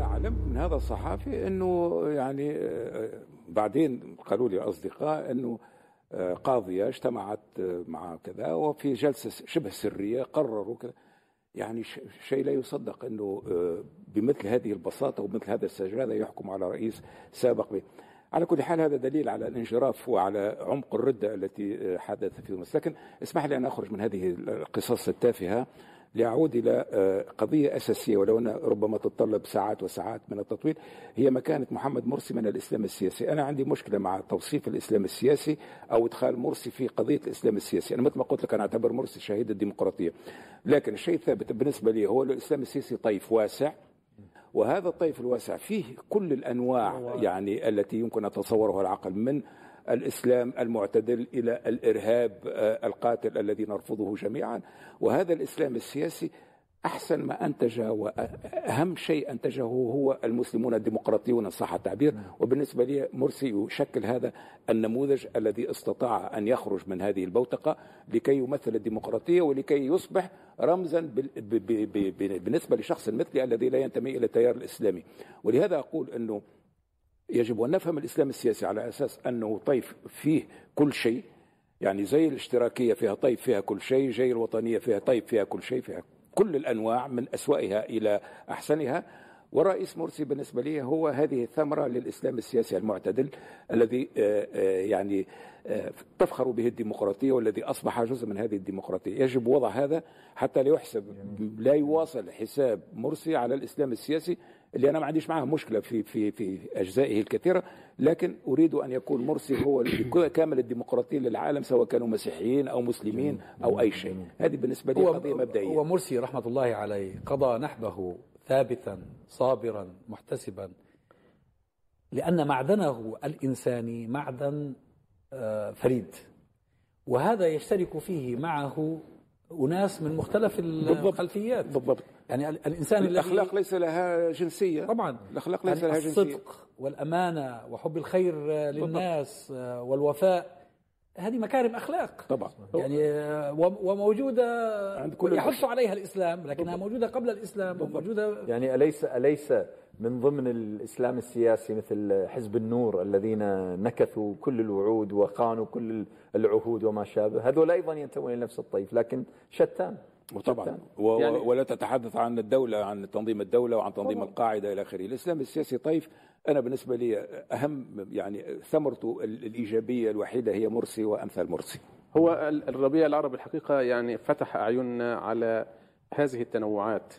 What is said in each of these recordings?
علمت من هذا الصحافي أنه يعني بعدين قالوا لي أصدقاء أنه قاضية اجتمعت مع كذا وفي جلسة شبه سرية قرروا كذا. يعني شيء لا يصدق أنه بمثل هذه البساطة ومثل هذا السجادة يحكم على رئيس سابق به. على كل حال هذا دليل على الانجراف وعلى عمق الردة التي حدث في مصر. لكن اسمح لي أن أخرج من هذه القصص التافهة. لأعود إلى قضية أساسية ولو أن ربما تتطلب ساعات وساعات من التطويل هي مكانة محمد مرسي من الإسلام السياسي. أنا عندي مشكلة مع توصيف الإسلام السياسي أو إدخال مرسي في قضية الإسلام السياسي. أنا مثل ما قلت لك أنا أعتبر مرسي شهيد الديمقراطية. لكن الشيء الثابت بالنسبة لي هو الإسلام السياسي طيف واسع وهذا الطيف الواسع فيه كل الأنواع يعني التي يمكن أن تصورها العقل من الإسلام المعتدل إلى الإرهاب القاتل الذي نرفضه جميعا. وهذا الإسلام السياسي أحسن ما انتج واهم شيء انتجه هو المسلمون الديمقراطيون ان صح التعبير؟ وبالنسبة لي مرسي يشكل هذا النموذج الذي استطاع أن يخرج من هذه البوتقة لكي يمثل الديمقراطية ولكي يصبح رمزا بالنسبة لشخص مثلي الذي لا ينتمي إلى التيار الإسلامي. ولهذا أقول إنه يجب أن نفهم الإسلام السياسي على أساس أنه طيف فيه كل شيء يعني زي الاشتراكية فيها طيف فيها كل شيء زي الوطنية فيها طيف فيها كل شيء فيها كل الأنواع من أسوأها إلى أحسنها. ورئيس مرسي بالنسبة لي هو هذه الثمرة للإسلام السياسي المعتدل الذي يعني تفخر به الديمقراطية والذي أصبح جزء من هذه الديمقراطية، يجب وضع هذا حتى لا يحسب لا يواصل حساب مرسي على الإسلام السياسي اللي أنا ما عنديش معه مشكلة في في في أجزائه الكثيرة لكن أريد أن يكون مرسي هو كامل الديمقراطية للعالم سواء كانوا مسيحيين أو مسلمين أو أي شيء. هذه بالنسبة لي قضية مبدئية. هو مرسي رحمة الله عليه قضى نحبه ثابتا صابرا محتسبا. لأن معدنه الانساني معدن فريد. وهذا يشترك فيه معه أناس من مختلف الخلفيات. بالضبط. يعني الإنسان الأخلاق ليس لها جنسية. طبعا. الأخلاق ليس لها جنسية. الصدق والأمانة وحب الخير للناس والوفاء. هذه مكارم أخلاق. طبعا. يعني وموجودة عند كل يحث عليها الإسلام لكنها موجودة قبل الإسلام وموجودة يعني أليس أليس من ضمن الإسلام السياسي مثل حزب النور الذين نكثوا كل الوعود وخانوا كل العهود وما شابه. هذول أيضا ينتمون إلى نفس الطيف لكن شتان وطبعا. و يعني ولا تتحدث عن الدولة عن تنظيم الدولة وعن تنظيم طبعا. القاعدة إلى آخره. الإسلام السياسي طيف. أنا بالنسبة لي أهم يعني ثمرته الإيجابية الوحيدة هي مرسي وأمثال مرسي. هو الربيع العربي الحقيقة يعني فتح أعيننا على هذه التنوعات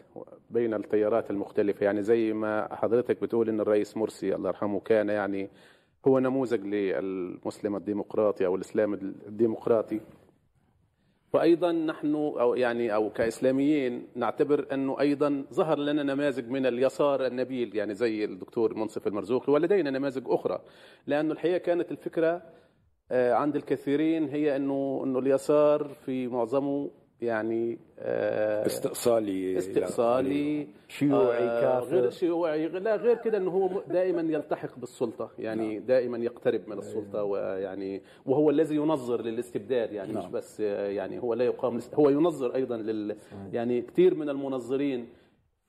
بين التيارات المختلفة يعني زي ما حضرتك بتقول إن الرئيس مرسي الله يرحمه كان يعني هو نموذج للمسلم الديمقراطي أو الإسلام الديمقراطي. وأيضا نحن أو يعني أو كإسلاميين نعتبر أنه أيضا ظهر لنا نماذج من اليسار النبيل يعني زي الدكتور منصف المرزوقي ولدينا نماذج أخرى. لأنه الحقيقة كانت الفكرة عند الكثيرين هي أنه أنه اليسار في معظمه يعني آه استئصالي استئصالي شيوعي آه كافر غير شيوعي لا غير كده إنه هو دائما يلتحق بالسلطة يعني نعم. دائما يقترب من السلطة ويعني وهو الذي ينظر للاستبداد يعني نعم. مش بس يعني هو لا يقام هو ينظر أيضا لل يعني كثير من المنظرين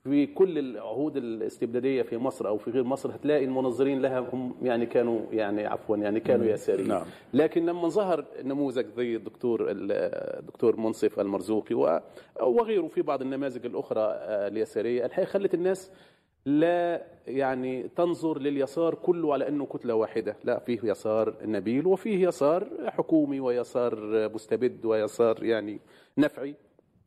في كل العهود الاستبدادية في مصر أو في غير مصر هتلاقي المنظرين لها هم يعني كانوا يعني عفوا يعني كانوا يساريين نعم. لكن لما ظهر نموذج زي الدكتور الدكتور منصف المرزوقي وغيره في بعض النماذج الأخرى اليسارية الحقيقة خلت الناس لا يعني تنظر لليسار كله على أنه كتلة واحدة، لا فيه يسار نبيل وفيه يسار حكومي ويسار مستبد ويسار يعني نفعي.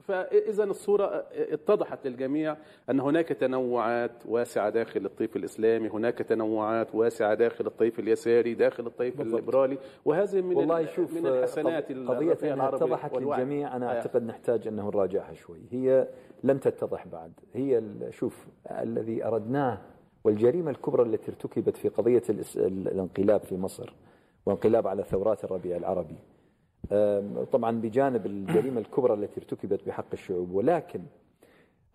فإذا الصورة اتضحت للجميع أن هناك تنوعات واسعة داخل الطيف الإسلامي، هناك تنوعات واسعة داخل الطيف اليساري، داخل الطيف بالضبط. الليبرالي، وهذه من والله شوف من الحسنات قضية إنها اتضحت للجميع أنا أعتقد نحتاج أنه نراجعها شوي، هي لم تتضح بعد، هي شوف الذي أردناه والجريمة الكبرى التي ارتكبت في قضية الانقلاب في مصر وانقلاب على ثورات الربيع العربي طبعا بجانب الجريمة الكبرى التي ارتكبت بحق الشعوب. ولكن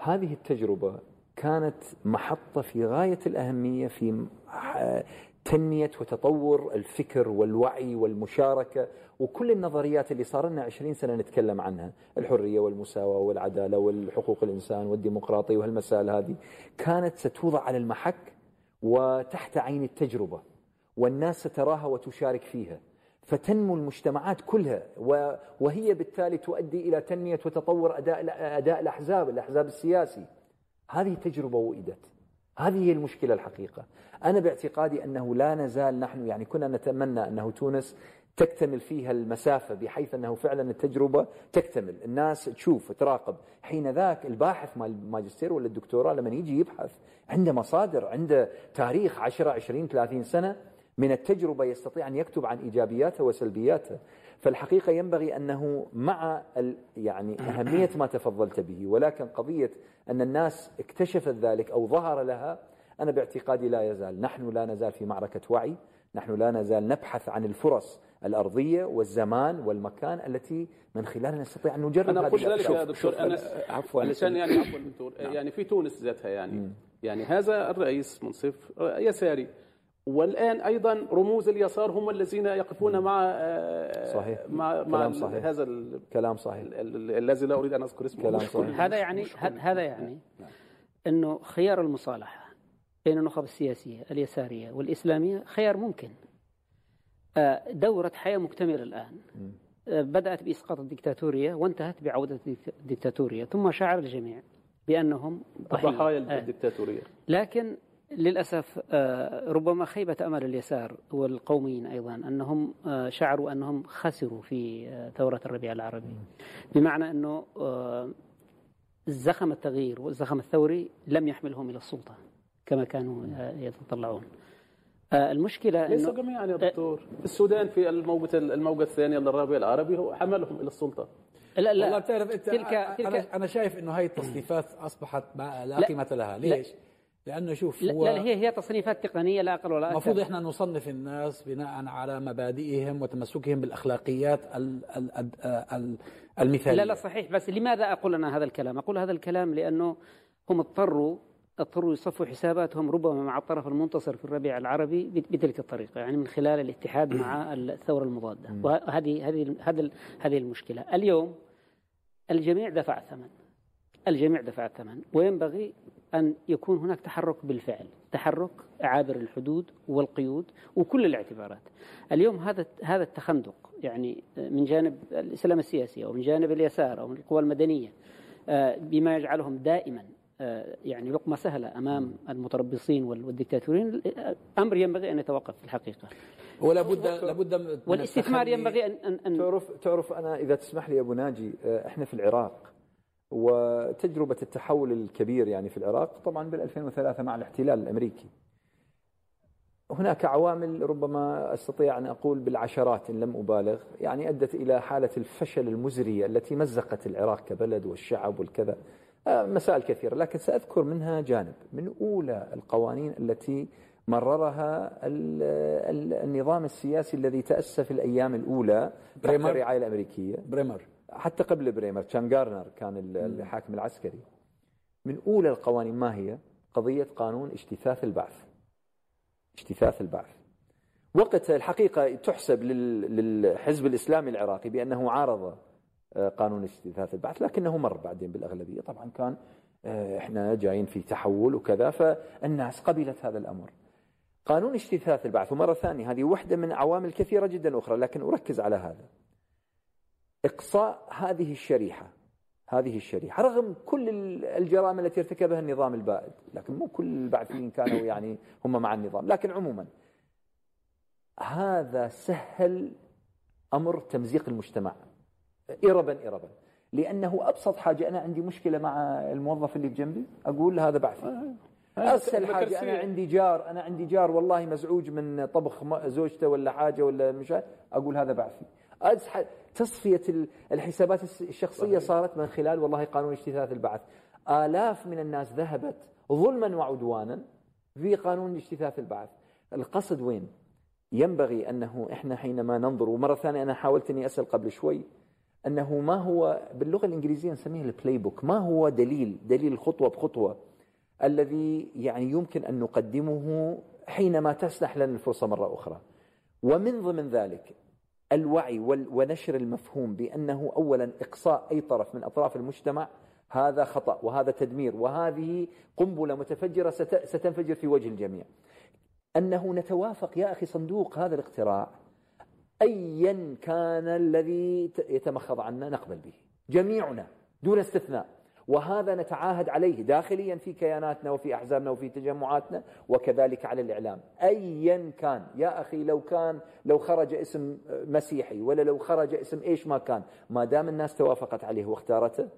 هذه التجربة كانت محطة في غاية الأهمية في تنمية وتطور الفكر والوعي والمشاركة وكل النظريات اللي صار لنا 20 سنة نتكلم عنها. الحرية والمساواة والعدالة والحقوق الإنسان والديمقراطية وهالمسائل هذه كانت ستوضع على المحك وتحت عين التجربة. والناس ستراها وتشارك فيها. فتنمو المجتمعات كلها وهي بالتالي تؤدي إلى تنمية وتطور أداء, أداء الأحزاب الأحزاب السياسي. هذه تجربة وئدت. هذه هي المشكلة الحقيقة. أنا باعتقادي أنه لا نزال نحن يعني كنا نتمنى أنه تونس تكتمل فيها المسافة بحيث أنه فعلا التجربة تكتمل. الناس تشوف تراقب. حين ذاك الباحث مال الماجستير ولا الدكتوراه لما يجي يبحث عنده مصادر عنده تاريخ 10 20 30 سنة من التجربة يستطيع أن يكتب عن إيجابياتها وسلبياتها فالحقيقة ينبغي أنه مع يعني أهمية ما تفضلت به ولكن قضية أن الناس اكتشفت ذلك أو ظهر لها أنا باعتقادي لا يزال نحن لا نزال في معركة وعي نحن لا نزال نبحث عن الفرص الأرضية والزمان والمكان التي من خلالها نستطيع أن نجرب أنا أقول ذلك يا دكتور أنس عفوا علشان يعني عفوا دكتور. يعني في تونس ذاتها يعني. يعني هذا الرئيس منصف يساري والآن أيضا رموز اليسار هم الذين يقفون مع آه، صحيح. مع, مع كلام صحيح. هذا كلام صحيح. الذي لا أريد أن أذكر اسمه. كلام صحيح. هذا يعني هذا يعني نعم. أنه خيار المصالحة بين النخب السياسية اليسارية والإسلامية خيار ممكن. آه، دورة حياة مكتملة الآن. آه، بدأت بإسقاط الدكتاتورية وانتهت بعودة الدكتاتورية ثم شعر الجميع بأنهم ضحايا الدكتاتورية. لكن للأسف آه، ربما خيبة أمل اليسار والقوميين أيضا أنهم آه، شعروا أنهم خسروا في آه، ثورة الربيع العربي. بمعنى أنه زخم التغيير والزخم الثوري لم يحملهم إلى السلطة كما كانوا يتطلعون. المشكلة ليس جميعا يا دكتور. في السودان في الموجة الموجة الثانية للربيع العربي هو حملهم إلى السلطة. لا لا. والله بتعرف أنت تلك تلك أنا شايف إنه هاي التصنيفات أصبحت لا قيمة لها. ليش؟ لا لأنه شوف هو لا هي هي تصنيفات تقنية لا أقل ولا أكثر المفروض إحنا نصنف الناس بناء على مبادئهم وتمسكهم بالأخلاقيات المثالية. لا لا صحيح. بس لماذا أقول أنا هذا الكلام؟ أقول هذا الكلام لأنه هم اضطروا اضطروا يصفوا حساباتهم ربما مع الطرف المنتصر في الربيع العربي بتلك الطريقة يعني من خلال الاتحاد مع الثورة المضادة. وهذه هذه هذه هذه المشكلة. اليوم الجميع دفع الثمن. الجميع دفع الثمن. وينبغي أن يكون هناك تحرك بالفعل تحرك عابر الحدود والقيود وكل الاعتبارات. اليوم هذا هذا التخندق يعني من جانب الإسلام السياسي أو من جانب اليسار أو من القوى المدنية آه، بما يجعلهم دائما آه، يعني لقمة سهلة أمام المتربصين والدكتاتورين أمر ينبغي أن يتوقف في الحقيقة. ولا بد لابد والاستثمار ينبغي أن, أن تعرف تعرف أنا إذا تسمح لي أبو ناجي آه، إحنا في العراق. وتجربة التحول الكبير يعني في العراق طبعا بال 2003 مع الاحتلال الأمريكي. هناك عوامل ربما أستطيع أن أقول بالعشرات إن لم أبالغ يعني أدت إلى حالة الفشل المزريه التي مزقت العراق كبلد والشعب والكذا. آه، مسائل كثيرة لكن سأذكر منها جانب. من أولى القوانين التي مررها النظام السياسي الذي تأسس في الأيام الأولى تحت الرعاية الأمريكية. بريمر. حتى قبل بريمر كان جارنر كان الحاكم العسكري. من أولى القوانين ما هي؟ قضية قانون اجتثاث البعث. اجتثاث البعث. وقت الحقيقة تحسب للحزب الإسلامي العراقي بأنه عارض آه، قانون اجتثاث البعث لكنه مر بعدين بالأغلبية. طبعا كان آه، إحنا جايين في تحول وكذا فالناس قبلت هذا الأمر. قانون اجتثاث البعث. ومرة ثانية هذه واحدة من عوامل كثيرة جدا أخرى لكن أركز على هذا. إقصاء هذه الشريحة هذه الشريحة رغم كل الجرائم التي ارتكبها النظام البائد لكن مو كل البعثيين كانوا يعني هم مع النظام لكن عموما هذا سهل أمر تمزيق المجتمع. إربا إربا لأنه أبسط حاجة أنا عندي مشكلة مع الموظف اللي بجنبي أقول هذا بعثي. أسهل حاجة أنا عندي جار أنا عندي جار والله مزعوج من طبخ زوجته ولا حاجة ولا مش أقول هذا بعثي. تصفية الحسابات الشخصية صارت من خلال والله قانون اجتثاث البعث. آلاف من الناس ذهبت ظلما وعدوانا في قانون اجتثاث البعث. القصد وين؟ ينبغي أنه إحنا حينما ننظر ومرة ثانية أنا حاولت أني أسأل قبل شوي أنه ما هو باللغة الإنجليزية نسميه ال playbook ما هو دليل؟ دليل خطوة بخطوة الذي يعني يمكن أن نقدمه حينما تسنح لنا الفرصة مرة أخرى. ومن ضمن ذلك الوعي ونشر المفهوم بأنه أولا إقصاء أي طرف من أطراف المجتمع هذا خطأ وهذا تدمير وهذه قنبلة متفجرة ستنفجر في وجه الجميع. أنه نتوافق يا أخي صندوق هذا الاقتراع أيا كان الذي يتمخض عنا نقبل به جميعنا دون استثناء. وهذا نتعاهد عليه داخليا في كياناتنا وفي أحزابنا وفي تجمعاتنا وكذلك على الإعلام. ايا كان. يا أخي لو كان لو خرج اسم مسيحي ولا لو خرج اسم إيش ما كان ما دام الناس توافقت عليه واختارته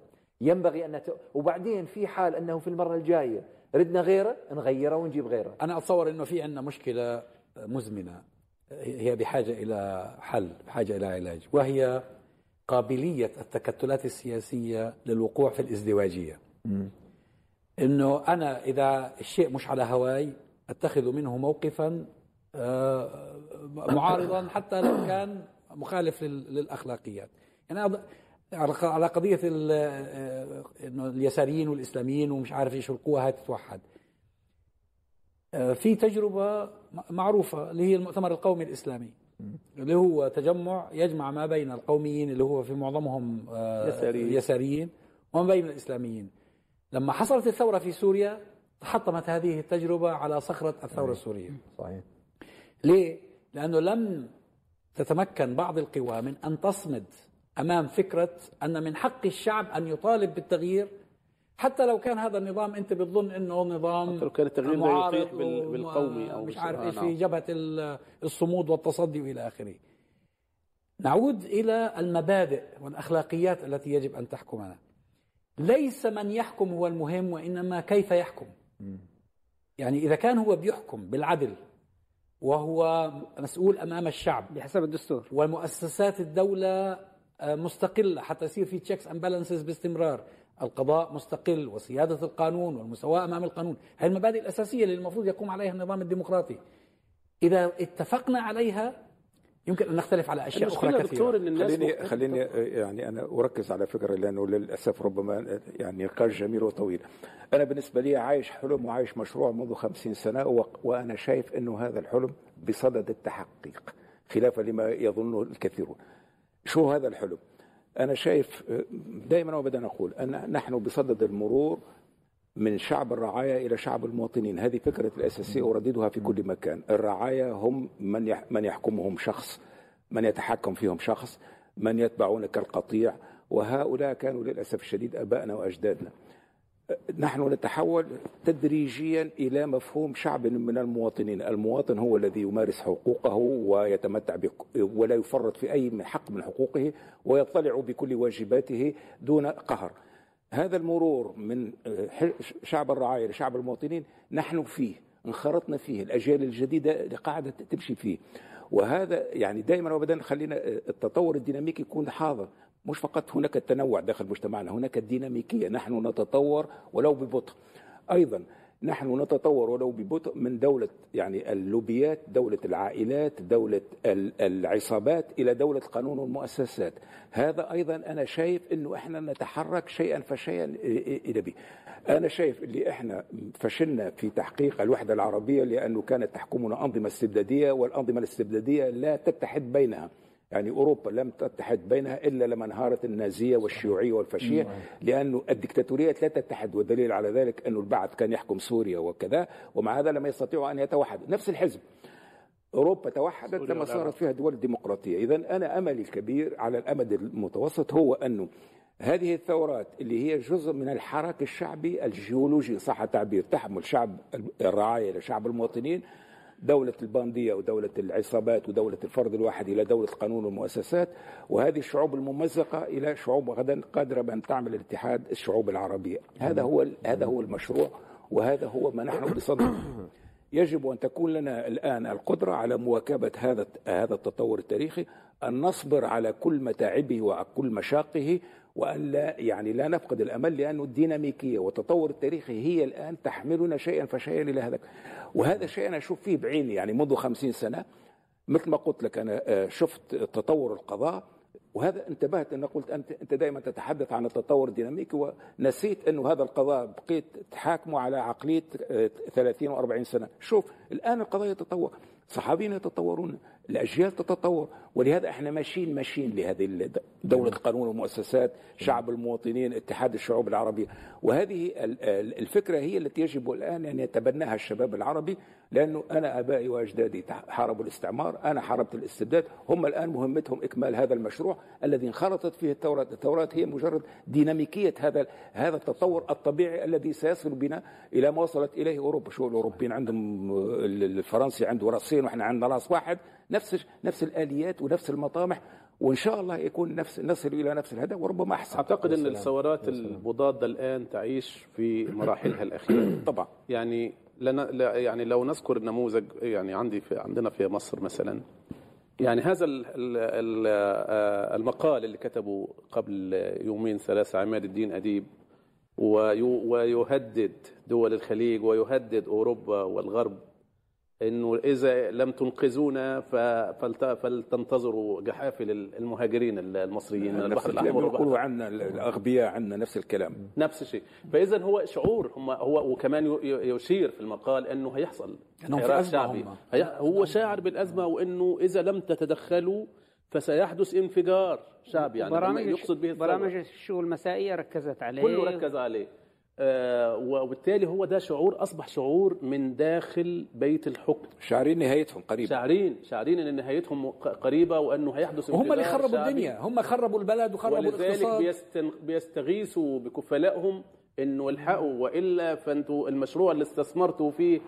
ينبغي أن نت... وبعدين في حال أنه في المرة الجاية ردنا غيره نغيره ونجيب غيره. أنا أتصور إنه في عندنا مشكلة مزمنة هي بحاجة إلى حل بحاجة إلى علاج وهي قابلية التكتلات السياسية للوقوع في الازدواجية. إنه أنا إذا الشيء مش على هواي أتخذ منه موقفا آه، معارضا حتى لو كان مخالف للأخلاقيات. يعني على قضية آه، إنه اليساريين والإسلاميين ومش عارف إيش القوى هاي تتوحد. آه، في تجربة معروفة اللي هي المؤتمر القومي الإسلامي. اللي هو تجمع يجمع ما بين القوميين اللي هو في معظمهم آه، يساريين, يساريين وما بين الإسلاميين. لما حصلت الثورة في سوريا تحطمت هذه التجربة على صخرة الثورة السورية. صحيح. ليه؟ لأنه لم تتمكن بعض القوى من أن تصمد أمام فكرة أن من حق الشعب أن يطالب بالتغيير حتى لو كان هذا النظام أنت بتظن إنه نظام حتى لو كان التغيير لا يطيق بالقومي أو مش عارف إيش في جبهة الصمود والتصدي وإلى آخره. نعود إلى المبادئ والأخلاقيات التي يجب أن تحكمنا. ليس من يحكم هو المهم وإنما كيف يحكم. يعني إذا كان هو بيحكم بالعدل وهو مسؤول أمام الشعب بحسب الدستور ومؤسسات الدولة آه، مستقلة حتى يصير في checks and balances باستمرار القضاء مستقل وسيادة القانون والمساواة أمام القانون. هذه المبادئ الأساسية اللي المفروض يقوم عليها النظام الديمقراطي. إذا اتفقنا عليها يمكن أن نختلف على أشياء أخرى كثيرة. إن الناس خليني خليني يعني أنا أركز على فكرة لأنه للأسف ربما يعني نقاش جميل وطويل. أنا بالنسبة لي عايش حلم وعايش مشروع منذ خمسين سنة وأنا شايف انه هذا الحلم بصدد التحقيق خلافا لما يظنه الكثيرون. شو هذا الحلم؟ أنا شايف دائما وابدا نقول أن نحن بصدد المرور من شعب الرعاية إلى شعب المواطنين. هذه فكرة الأساسية أرددها في كل مكان. الرعاية هم من من يحكمهم شخص من يتحكم فيهم شخص من يتبعون كالقطيع وهؤلاء كانوا للأسف الشديد أبائنا وأجدادنا. نحن نتحول تدريجيا إلى مفهوم شعب من المواطنين، المواطن هو الذي يمارس حقوقه ويتمتع ولا يفرط في أي حق من حقوقه ويطلع بكل واجباته دون قهر. هذا المرور من شعب الرعاية لشعب المواطنين نحن فيه، انخرطنا فيه، الأجيال الجديدة قاعدة تمشي فيه. وهذا يعني دائما وابدا خلينا التطور الديناميكي يكون حاضر مش فقط هناك التنوع داخل مجتمعنا هناك الديناميكية نحن نتطور ولو ببطء. أيضا نحن نتطور ولو ببطء من دولة يعني اللوبيات دولة العائلات دولة العصابات إلى دولة القانون والمؤسسات هذا أيضا أنا شايف أنه إحنا نتحرك شيئا فشيئا إلى به. أنا شايف اللي إحنا فشلنا في تحقيق الوحدة العربية لأنه كانت تحكمنا أنظمة استبدادية والأنظمة الاستبدادية لا تتحد بينها. يعني أوروبا لم تتحد بينها إلا لما انهارت النازية والشيوعية والفاشية لأن الدكتاتوريات لا تتحد والدليل على ذلك أن البعث كان يحكم سوريا وكذا ومع هذا لم يستطيعوا أن يتوحدوا. نفس الحزب. أوروبا توحدت لما صارت فيها دول ديمقراطية. إذا أنا أملي الكبير على الأمد المتوسط هو أنه هذه الثورات اللي هي جزء من الحراك الشعبي الجيولوجي صح التعبير تحمل شعب الرعاية لشعب المواطنين دولة الباندية ودولة العصابات ودولة الفرد الواحد إلى دولة القانون والمؤسسات وهذه الشعوب الممزقة إلى شعوب غدا قادرة بأن تعمل الاتحاد الشعوب العربية. هذا هو هذا هو المشروع وهذا هو ما نحن بصدده يجب أن تكون لنا الآن القدرة على مواكبة هذا هذا التطور التاريخي. أن نصبر على كل متاعبه وعلى كل مشاقه وأن لا يعني لا نفقد الأمل لأن الديناميكية والتطور التاريخي هي الآن تحملنا شيئا فشيئا إلى هذا. وهذا شيء أنا أشوف فيه بعيني يعني منذ خمسين سنة مثل ما قلت لك أنا آه، شفت تطور القضاء. وهذا انتبهت أن قلت أنت أنت دائما تتحدث عن التطور الديناميكي ونسيت أنه هذا القضاء بقيت تحاكمه على عقلية 30 و40 سنة. شوف الآن القضايا تتطور صحابيين يتطورون الأجيال تتطور ولهذا إحنا ماشيين ماشيين لهذه دولة القانون والمؤسسات شعب المواطنين اتحاد الشعوب العربية. وهذه الفكرة هي التي يجب الآن أن يتبناها الشباب العربي لأنه أنا أبائي وأجدادي حاربوا الاستعمار أنا حاربت الاستبداد هم الآن مهمتهم إكمال هذا المشروع الذي انخرطت فيه التوراة التوراة هي مجرد ديناميكية هذا هذا التطور الطبيعي الذي سيصل بنا إلى ما وصلت إليه أوروبا. شو الأوروبيين عندهم الفرنسي عنده راسين وإحنا عندنا راس واحد. نفس نفس الآليات ونفس المطامح وإن شاء الله يكون نفس نصل إلى نفس الهدف وربما أحسن. أعتقد إن الثورات المضاده الآن تعيش في مراحلها الأخيرة. طبعا. يعني لنا يعني لو نذكر نموذج يعني عندي في عندنا في مصر مثلا يعني هذا المقال اللي كتبه قبل يومين ثلاثة عماد الدين أديب ويهدد دول الخليج ويهدد أوروبا والغرب إنه إذا لم تنقذونا فلتنتظروا جحافل المهاجرين المصريين من البحر الأحمر يقولوا عنا الأغبياء عنا نفس الكلام. نفس الشيء. فإذا هو شعور هم هو وكمان يشير في المقال إنه هيحصل إنهم شعبي. هو شاعر بالأزمة وإنه إذا لم تتدخلوا فسيحدث انفجار شعبي يعني برامج يقصد به برامج الشؤون المسائية ركزت عليه. كله ركز عليه. وبالتالي هو ده شعور أصبح شعور من داخل بيت الحكم. شاعرين نهايتهم قريبة. شاعرين شاعرين إن نهايتهم قريبة وأنه هيحدث هم اللي خربوا الدنيا هم خربوا البلد وخربوا الاقتصاد. بيستن... بيستغيثوا بكفلائهم إنه الحقوا وإلا فأنتوا المشروع اللي استثمرتوا فيه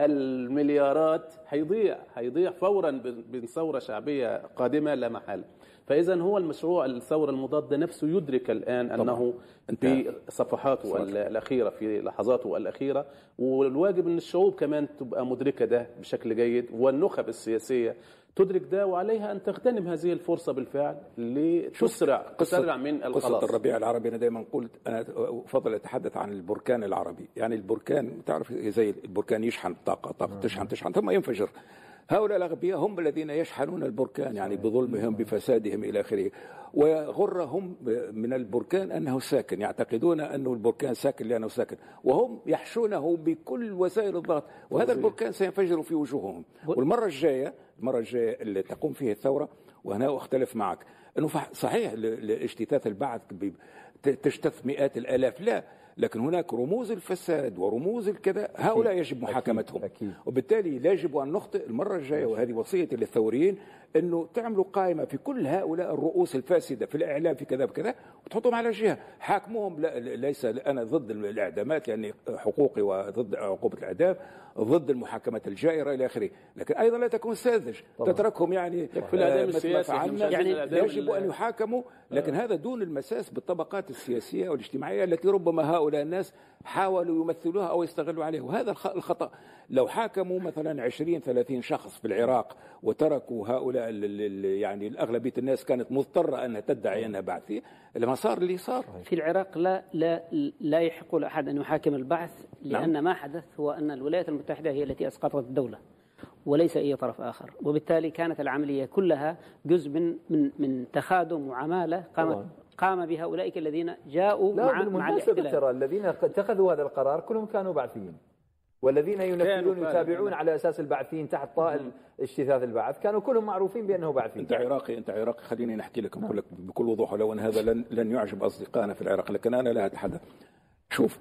المليارات هيضيع هيضيع فورا بين ثوره شعبية قادمة لا محالة. فاذا هو المشروع الثورة المضادة نفسه يدرك الآن أنه في صفحاته الأخيرة في لحظاته الأخيرة. والواجب أن الشعوب كمان تبقى مدركة ده بشكل جيد والنخب السياسية تدرك ده وعليها أن تغتنم هذه الفرصة بالفعل لتسرع تسرع من الخلاص. قصه الربيع العربي. أنا دائما قلت أنا أفضل أتحدث عن البركان العربي. يعني البركان تعرف زي البركان يشحن طاقة؟ طاقة تشحن تشحن ثم ينفجر. هؤلاء الأغبياء هم الذين يشحنون البركان يعني بظلمهم بفسادهم إلى آخره. وغرهم من البركان أنه ساكن يعتقدون أنه البركان ساكن لأنه ساكن. وهم يحشونه بكل وسائل الضغط وهذا البركان سينفجر في وجوههم. والمرة الجاية المرة الجاية اللي تقوم فيه الثورة وهنا أختلف معك. أنه صحيح لاجتثاث البعث تجتث مئات الآلاف. لا لكن هناك رموز الفساد ورموز الكذا هؤلاء يجب محاكمتهم أكيد. وبالتالي لا يجب أن نخطئ المرة الجاية وهذه وصيتي للثوريين أنه تعملوا قائمة في كل هؤلاء الرؤوس الفاسدة في الإعلام في كذا بكذا وتحطهم على جهة. حاكموهم لا ليس أنا ضد الإعدامات لأني حقوقي وضد عقوبة الإعدام ضد المحاكمة الجائرة إلى آخره. لكن أيضا لا تكون ساذج. تتركهم يعني في الإعدام السياسي يعني يجب أن يحاكموا لكن هذا دون المساس بالطبقات السياسية والاجتماعية التي ربما هؤلاء الناس حاولوا يمثلوها أو يستغلوا عليها. وهذا الخطأ. لو حاكموا مثلا 20 30 شخص في العراق وتركوا هؤلاء يعني الأغلبية الناس كانت مضطرة أنها تدعي أنها بعثية لما صار اللي صار. في العراق لا لا لا يحق لأحد أن يحاكم البعث لأن نعم. ما حدث هو أن الولايات المتحدة هي التي أسقطت الدولة وليس أي طرف آخر. وبالتالي كانت العملية كلها جزء من من من تخادم وعمالة قامت قام بها أولئك الذين جاءوا لا مع مع الاحتلال. ترى الذين اتخذوا هذا القرار كلهم كانوا بعثيين. والذين ينفذون يتابعون على أساس البعثيين تحت طائل اجتثاث البعث كانوا كلهم معروفين بأنه بعثيين أنت عراقي أنت عراقي خليني نحكي لك أقول لك بكل وضوح ولو أن هذا لن لن يعجب أصدقائنا في العراق لكن أنا لا أتحدث. شوف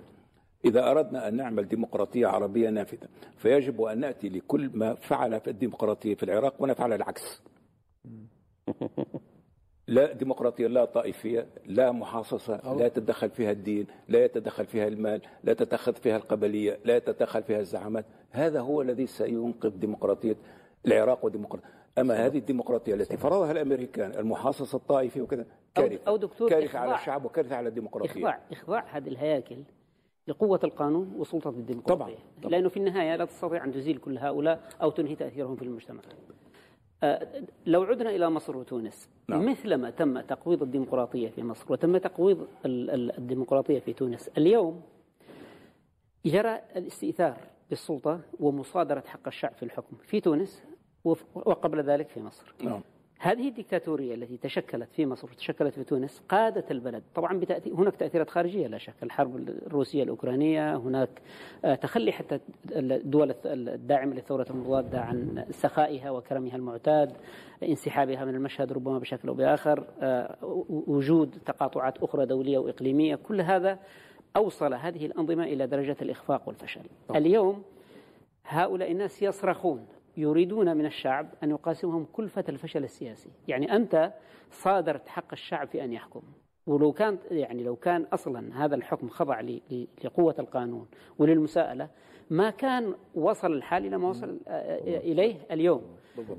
إذا أردنا أن نعمل ديمقراطية عربية نافذة فيجب أن نأتي لكل ما فعل في الديمقراطية في العراق ونفعل العكس. لا ديمقراطية لا طائفية لا محاصصة لا يتدخل فيها الدين لا يتدخل فيها المال لا تتخذ فيها القبلية لا يتدخل فيها الزعامات. هذا هو الذي سينقذ ديمقراطية العراق وديمقراطية أما هذه الديمقراطية التي فرضها الأمريكان المحاصصة الطائفي وكذا كارثة. أو دكتور كارثة على الشعب وكارثة على الديمقراطية. إخضاع إخضاع هذه الهياكل لقوة القانون وسلطة الديمقراطية. طبعا. طبعا. لأنه في النهاية لا تستطيع أن تزيل كل هؤلاء أو تنهي تأثيرهم في المجتمع. لو عدنا إلى مصر وتونس نعم. مثلما تم تقويض الديمقراطية في مصر وتم تقويض الديمقراطية في تونس اليوم جرى الاستئثار بالسلطة ومصادرة حق الشعب في الحكم في تونس وقبل ذلك في مصر نعم. هذه الدكتاتورية التي تشكلت في مصر وتشكلت في تونس قادت البلد. طبعا بتأتي هناك تأثيرات خارجية لا شك. الحرب الروسية الأوكرانية هناك آه، تخلي حتى الدول الداعمة للثورة المضادة عن سخائها وكرمها المعتاد انسحابها من المشهد ربما بشكل أو بآخر آه، وجود تقاطعات أخرى دولية وإقليمية. كل هذا أوصل هذه الأنظمة إلى درجة الإخفاق والفشل. اليوم هؤلاء الناس يصرخون. يريدون من الشعب أن يقاسمهم كلفة الفشل السياسي. يعني أنت صادرت حق الشعب في أن يحكم. ولو كان يعني لو كان أصلا هذا الحكم خضع لقوة القانون وللمساءلة ما كان وصل الحال إلى ما وصل إليه اليوم.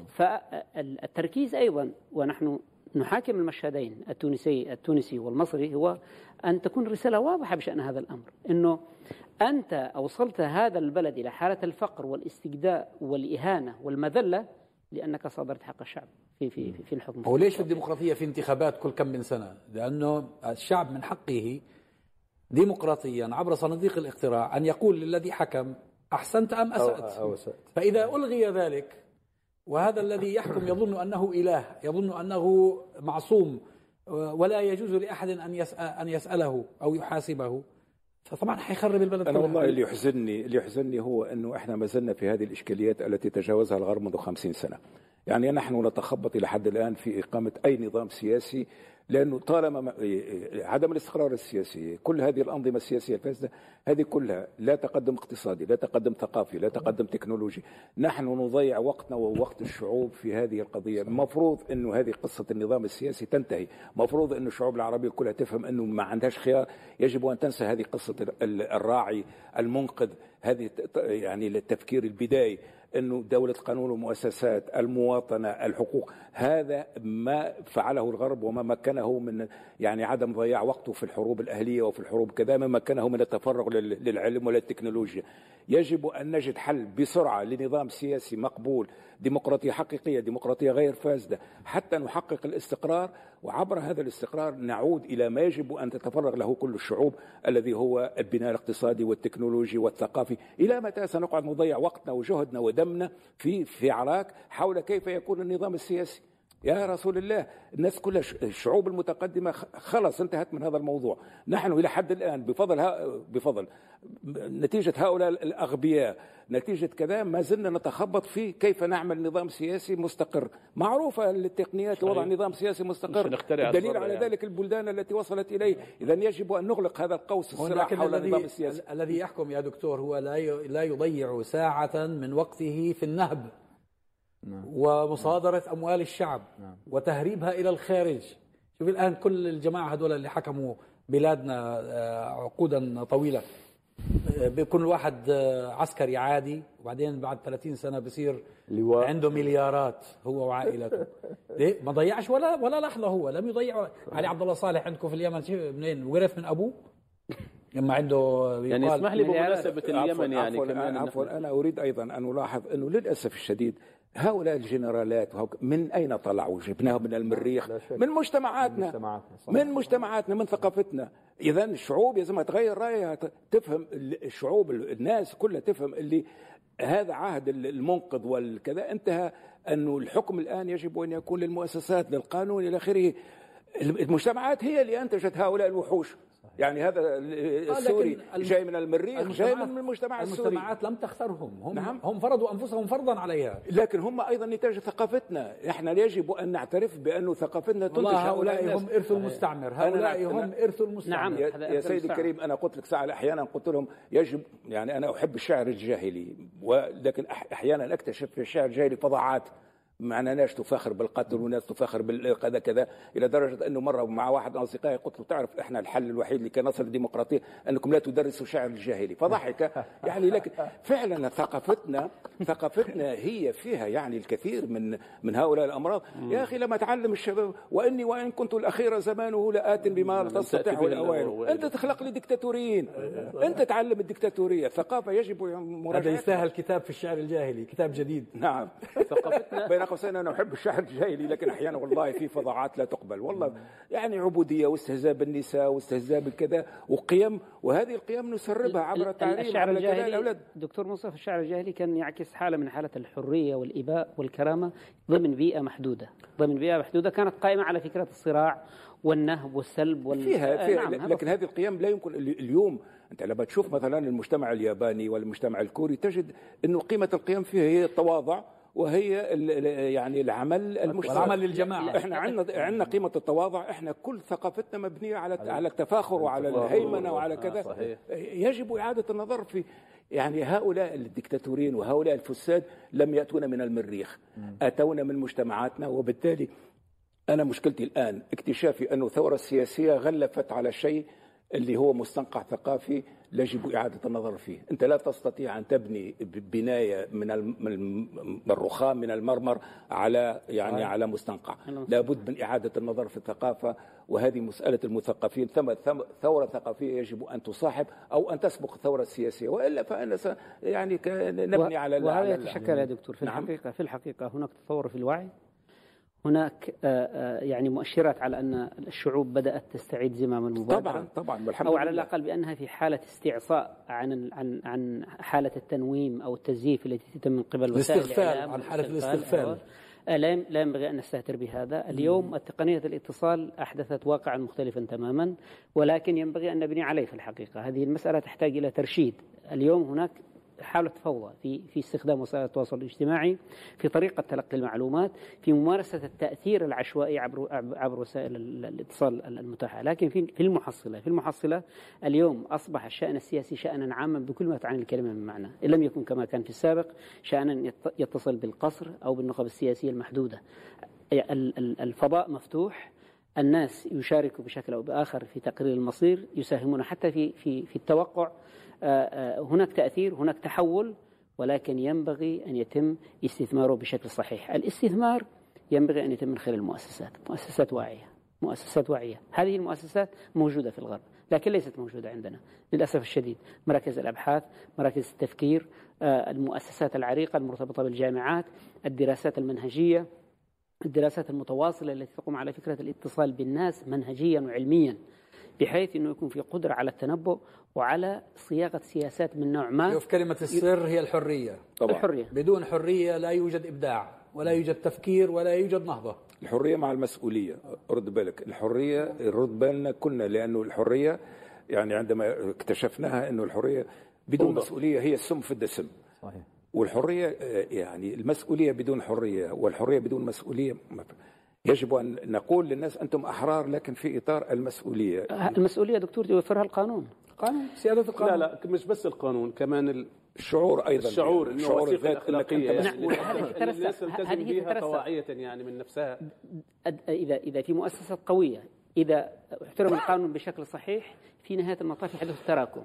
فالتركيز أيضا ونحن نحاكم المشهدين التونسي التونسي والمصري هو أن تكون رسالة واضحة بشأن هذا الأمر. إنه أنت أوصلت هذا البلد إلى حالة الفقر والاستجداء والإهانة والمذلة لأنك صادرت حق الشعب في في في الحكم. هو ليش الديمقراطية في انتخابات كل كم من سنة؟ لأنه الشعب من حقه ديمقراطيا عبر صناديق الاقتراع أن يقول للذي حكم أحسنت أم أسأت. أو أسأت. فإذا ألغي ذلك وهذا الذي يحكم يظن أنه إله يظن أنه معصوم ولا يجوز لأحد أن أن يسأله أو يحاسبه. فطبعا حيخرب البلد أنا والله اللي يحزنني اللي يحزنني هو أنه إحنا ما زلنا في هذه الإشكاليات التي تجاوزها الغرب منذ خمسين سنة. يعني نحن نتخبط إلى حد الآن في إقامة أي نظام سياسي لأنه طالما عدم الاستقرار السياسي كل هذه الأنظمة السياسية الفاسدة هذه كلها لا تقدم اقتصادي لا تقدم ثقافي لا تقدم تكنولوجي. نحن نضيع وقتنا ووقت الشعوب في هذه القضية. المفروض إنه هذه قصة النظام السياسي تنتهي. المفروض إنه الشعوب العربية كلها تفهم إنه ما عندهاش خيار. يجب أن تنسى هذه قصة الراعي المنقذ هذه يعني التفكير البدائي. إنه دولة قانون ومؤسسات المواطنة الحقوق. هذا ما فعله الغرب وما مكنه من يعني عدم ضياع وقته في الحروب الأهلية وفي الحروب كذا ما مكنه من التفرغ للعلم وللتكنولوجيا يجب أن نجد حل بسرعة لنظام سياسي مقبول ديمقراطية حقيقية ديمقراطية غير فاسدة حتى نحقق الاستقرار. وعبر هذا الاستقرار نعود إلى ما يجب أن تتفرغ له كل الشعوب الذي هو البناء الاقتصادي والتكنولوجي والثقافي. إلى متى سنقعد نضيع وقتنا وجهدنا ودمنا في في عراك حول كيف يكون النظام السياسي؟ يا رسول الله الناس كلها الشعوب المتقدمة خلص انتهت من هذا الموضوع. نحن إلى حد الآن بفضل بفضل نتيجة هؤلاء الأغبياء نتيجة كذا ما زلنا نتخبط في كيف نعمل نظام سياسي مستقر. معروفة التقنيات وضع نظام سياسي مستقر. الدليل على يعني. ذلك البلدان التي وصلت إليه. إذا يجب أن نغلق هذا القوس الصراع حول النظام السياسي. الذي يحكم يا دكتور هو لا يضيع ساعة من وقته في النهب نعم. ومصادرة أموال الشعب نعم. وتهريبها إلى الخارج. شوف الآن كل الجماعة هذول اللي حكموا بلادنا آه، عقودا طويلة. بيكون الواحد عسكري عادي وبعدين بعد 30 سنة بصير لواء. عنده مليارات هو وعائلته. ليه؟ ما ضيعش ولا ولا لحظة هو لم يضيع. علي عبد الله صالح عندكم في اليمن منين؟ ورث من أبوه. لما عنده يعني اسمح لي بمناسبة اليمن يعني عفوا كمان عفوا. أنا أريد أيضا أن ألاحظ أنه للأسف الشديد هؤلاء الجنرالات من أين طلعوا جبناهم من المريخ؟ من مجتمعاتنا. من مجتمعاتنا, من, مجتمعاتنا من ثقافتنا. إذا الشعوب لازم تغير رأيها تفهم الشعوب الناس كلها تفهم اللي هذا عهد المنقذ والكذا. انتهى أنه الحكم الآن يجب أن يكون للمؤسسات للقانون إلى آخره. المجتمعات هي اللي أنتجت هؤلاء الوحوش. يعني هذا آه، السوري جاي من المريخ جاي من المجتمع السوري المجتمعات لم تخترهم. هم نعم. هم فرضوا أنفسهم فرضا عليها. لكن هم أيضا نتاج ثقافتنا. إحنا يجب أن نعترف بأن ثقافتنا تنتج هؤلاء هم إرث المستعمر. هؤلاء هم إرث المستعمر. نعم يا, يا سيدي الكريم أنا قلت لك ساعة أحيانا قلت لهم يجب يعني أنا أحب الشعر الجاهلي ولكن أحيانا أكتشف في الشعر الجاهلي فظاعات معنى ناس تفاخر بالقتل وناس تفاخر بالكذا كذا إلى درجة أنه مرة مع واحد من أصدقائي قلت له تعرف إحنا الحل الوحيد لكي نصل للديمقراطية أنكم لا تدرسوا شعر الجاهلي. فضحك. يعني لكن فعلا ثقافتنا ثقافتنا هي فيها يعني الكثير من من هؤلاء الأمراض. يا أخي لما تعلم الشباب وإني وإن كنت الأخير زمانه لات بما لا تستطيع الأوائل. أنت تخلق لي دكتاتوريين أنت تعلم الدكتاتوريه الثقافة يجب مراجعتها. هذا يستاهل كتاب في الشعر الجاهلي كتاب جديد. نعم. ثقافتنا قوسين أنا أحب الشعر الجاهلي لكن أحيانا والله في فظاعات لا تقبل. والله يعني عبودية واستهزاء بالنساء واستهزاء بالكذا وقيم وهذه القيم نسربها عبر التعليم الشعر الجاهلي دكتور مصطفى الشعر الجاهلي كان يعكس حالة من حالة الحرية والإباء والكرامة ضمن بيئة محدودة. ضمن بيئة محدودة كانت قائمة على فكرة الصراع والنهب والسلب وال... فيها, فيها نعم لكن هذه القيم لا يمكن اليوم أنت لما تشوف مثلا المجتمع الياباني والمجتمع الكوري تجد إنه قيمة القيم فيها هي التواضع وهي يعني العمل المشترك. العمل للجماعة. إحنا عندنا عندنا قيمة التواضع. إحنا كل ثقافتنا مبنية على على التفاخر وعلى الهيمنة وعلى كذا. يجب إعادة النظر في يعني هؤلاء الدكتاتورين وهؤلاء الفساد لم يأتونا من المريخ أتونا من مجتمعاتنا. وبالتالي أنا مشكلتي الآن اكتشافي انه الثورة السياسية غلفت على شيء اللي هو مستنقع ثقافي يجب إعادة النظر فيه. أنت لا تستطيع أن تبني بناية من الرخام من المرمر على يعني على مستنقع. لابد من إعادة النظر في الثقافة وهذه مسألة المثقفين. ثم ثورة ثقافية يجب أن تصاحب أو أن تسبق الثورة السياسية. وإلا فأنا يعني نبني على وهذا يتشكل يا دكتور في نعم. الحقيقة في الحقيقة هناك تطور في الوعي؟ هناك آه، آه، يعني مؤشرات على أن الشعوب بدأت تستعيد زمام المبادرة. طبعا طبعا أو على الأقل بأنها في حالة استعصاء عن عن عن حالة التنويم أو التزييف التي تتم من قبل وسائل الاستغفال عن حالة الاستغفال. آه، لا ينبغي أن نستهتر بهذا، اليوم تقنيه الاتصال أحدثت واقعا مختلفا تماما ولكن ينبغي أن نبني عليه في الحقيقة، هذه المسألة تحتاج إلى ترشيد، اليوم هناك حالة فوضى في في استخدام وسائل التواصل الاجتماعي في طريقة تلقي المعلومات في ممارسة التأثير العشوائي عبر عبر وسائل الاتصال المتاحة. لكن في في المحصلة في المحصلة اليوم أصبح الشأن السياسي شأنا عاما بكل ما تعني الكلمة من معنى. إن لم يكن كما كان في السابق شأنا يتصل بالقصر أو بالنخب السياسية المحدودة. الفضاء مفتوح الناس يشاركوا بشكل أو بآخر في تقرير المصير يساهمون حتى في في في التوقع هناك تأثير هناك تحول ولكن ينبغي أن يتم استثماره بشكل صحيح. الإستثمار ينبغي أن يتم من خلال المؤسسات مؤسسات واعية مؤسسات واعية. هذه المؤسسات موجودة في الغرب لكن ليست موجودة عندنا للأسف الشديد. مراكز الأبحاث مراكز التفكير آه، المؤسسات العريقة المرتبطة بالجامعات الدراسات المنهجية الدراسات المتواصلة التي تقوم على فكرة الاتصال بالناس منهجيا وعلميا. بحيث إنه يكون في قدرة على التنبؤ وعلى صياغة سياسات من نوع ما شوف كلمة السر هي الحرية؟ طبعا. الحرية. بدون حرية لا يوجد إبداع ولا يوجد تفكير ولا يوجد نهضة. الحرية مع المسؤولية. رد بالك. الحرية رد بالنا كنا لأنه الحرية يعني عندما اكتشفناها إنه الحرية بدون أوضح. مسؤولية هي السم في الدسم. صحيح. والحرية يعني المسؤولية بدون حرية والحرية بدون مسؤولية يجب أن نقول للناس أنتم أحرار لكن في إطار المسؤولية. المسؤولية دكتور يوفرها القانون. قانون سيادة القانون. لا لا مش بس القانون كمان الشعور أيضا. الشعور إنه شعور الذات الأخلاقية الناس تلتزم بها طواعية يعني من نفسها. إذا إذا في مؤسسات قوية إذا احترم القانون بشكل صحيح في نهاية المطاف يحدث تراكم.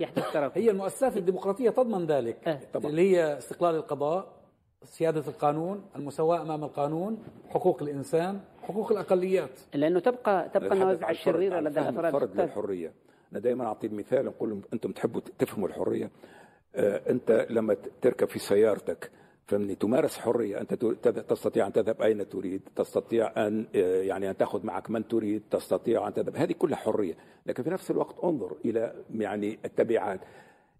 يحدث تراكم. هي المؤسسات الديمقراطية تضمن ذلك أه. طبعا. اللي هي استقلال القضاء سيادة القانون المساواة أمام القانون حقوق الإنسان حقوق الأقليات. لأنه تبقى تبقى النوازع الشريرة لدى الأفراد الفرد للحرية. أنا دائما أعطي المثال نقول أنتم تحبوا تفهموا الحرية. آه أنت لما تركب في سيارتك فهمني تمارس حرية أنت تستطيع أن تذهب أين تريد تستطيع أن آه، يعني أن تأخذ معك من تريد تستطيع أن تذهب. هذه كلها حرية. لكن في نفس الوقت انظر إلى يعني التبعات.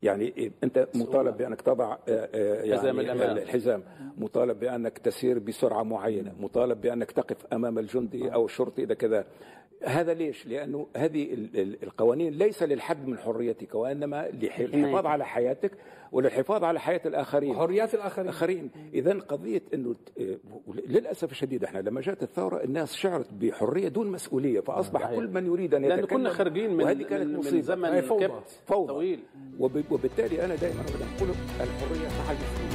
يعني أنت مطالب بأنك تضع آه، آه، يعني الحزام. مطالب بأنك تسير بسرعة معينة. مطالب بأنك تقف أمام الجندي أو الشرطي إذا كذا. هذا ليش؟ لأنه هذه القوانين ليس للحد من حريتك وإنما للحفاظ على حياتك وللحفاظ على حياة الآخرين. وحريات الآخرين. الآخرين. اذا قضية إنه للأسف الشديد إحنا لما جاءت الثورة الناس شعرت بحرية دون مسؤولية فأصبح كل من يريد أن يتكلم كنا خارجين من وهذه كانت من, من زمن فوضى, فوضى. طويل. وبالتالي أنا دائما أقول الحرية مع المسؤولية.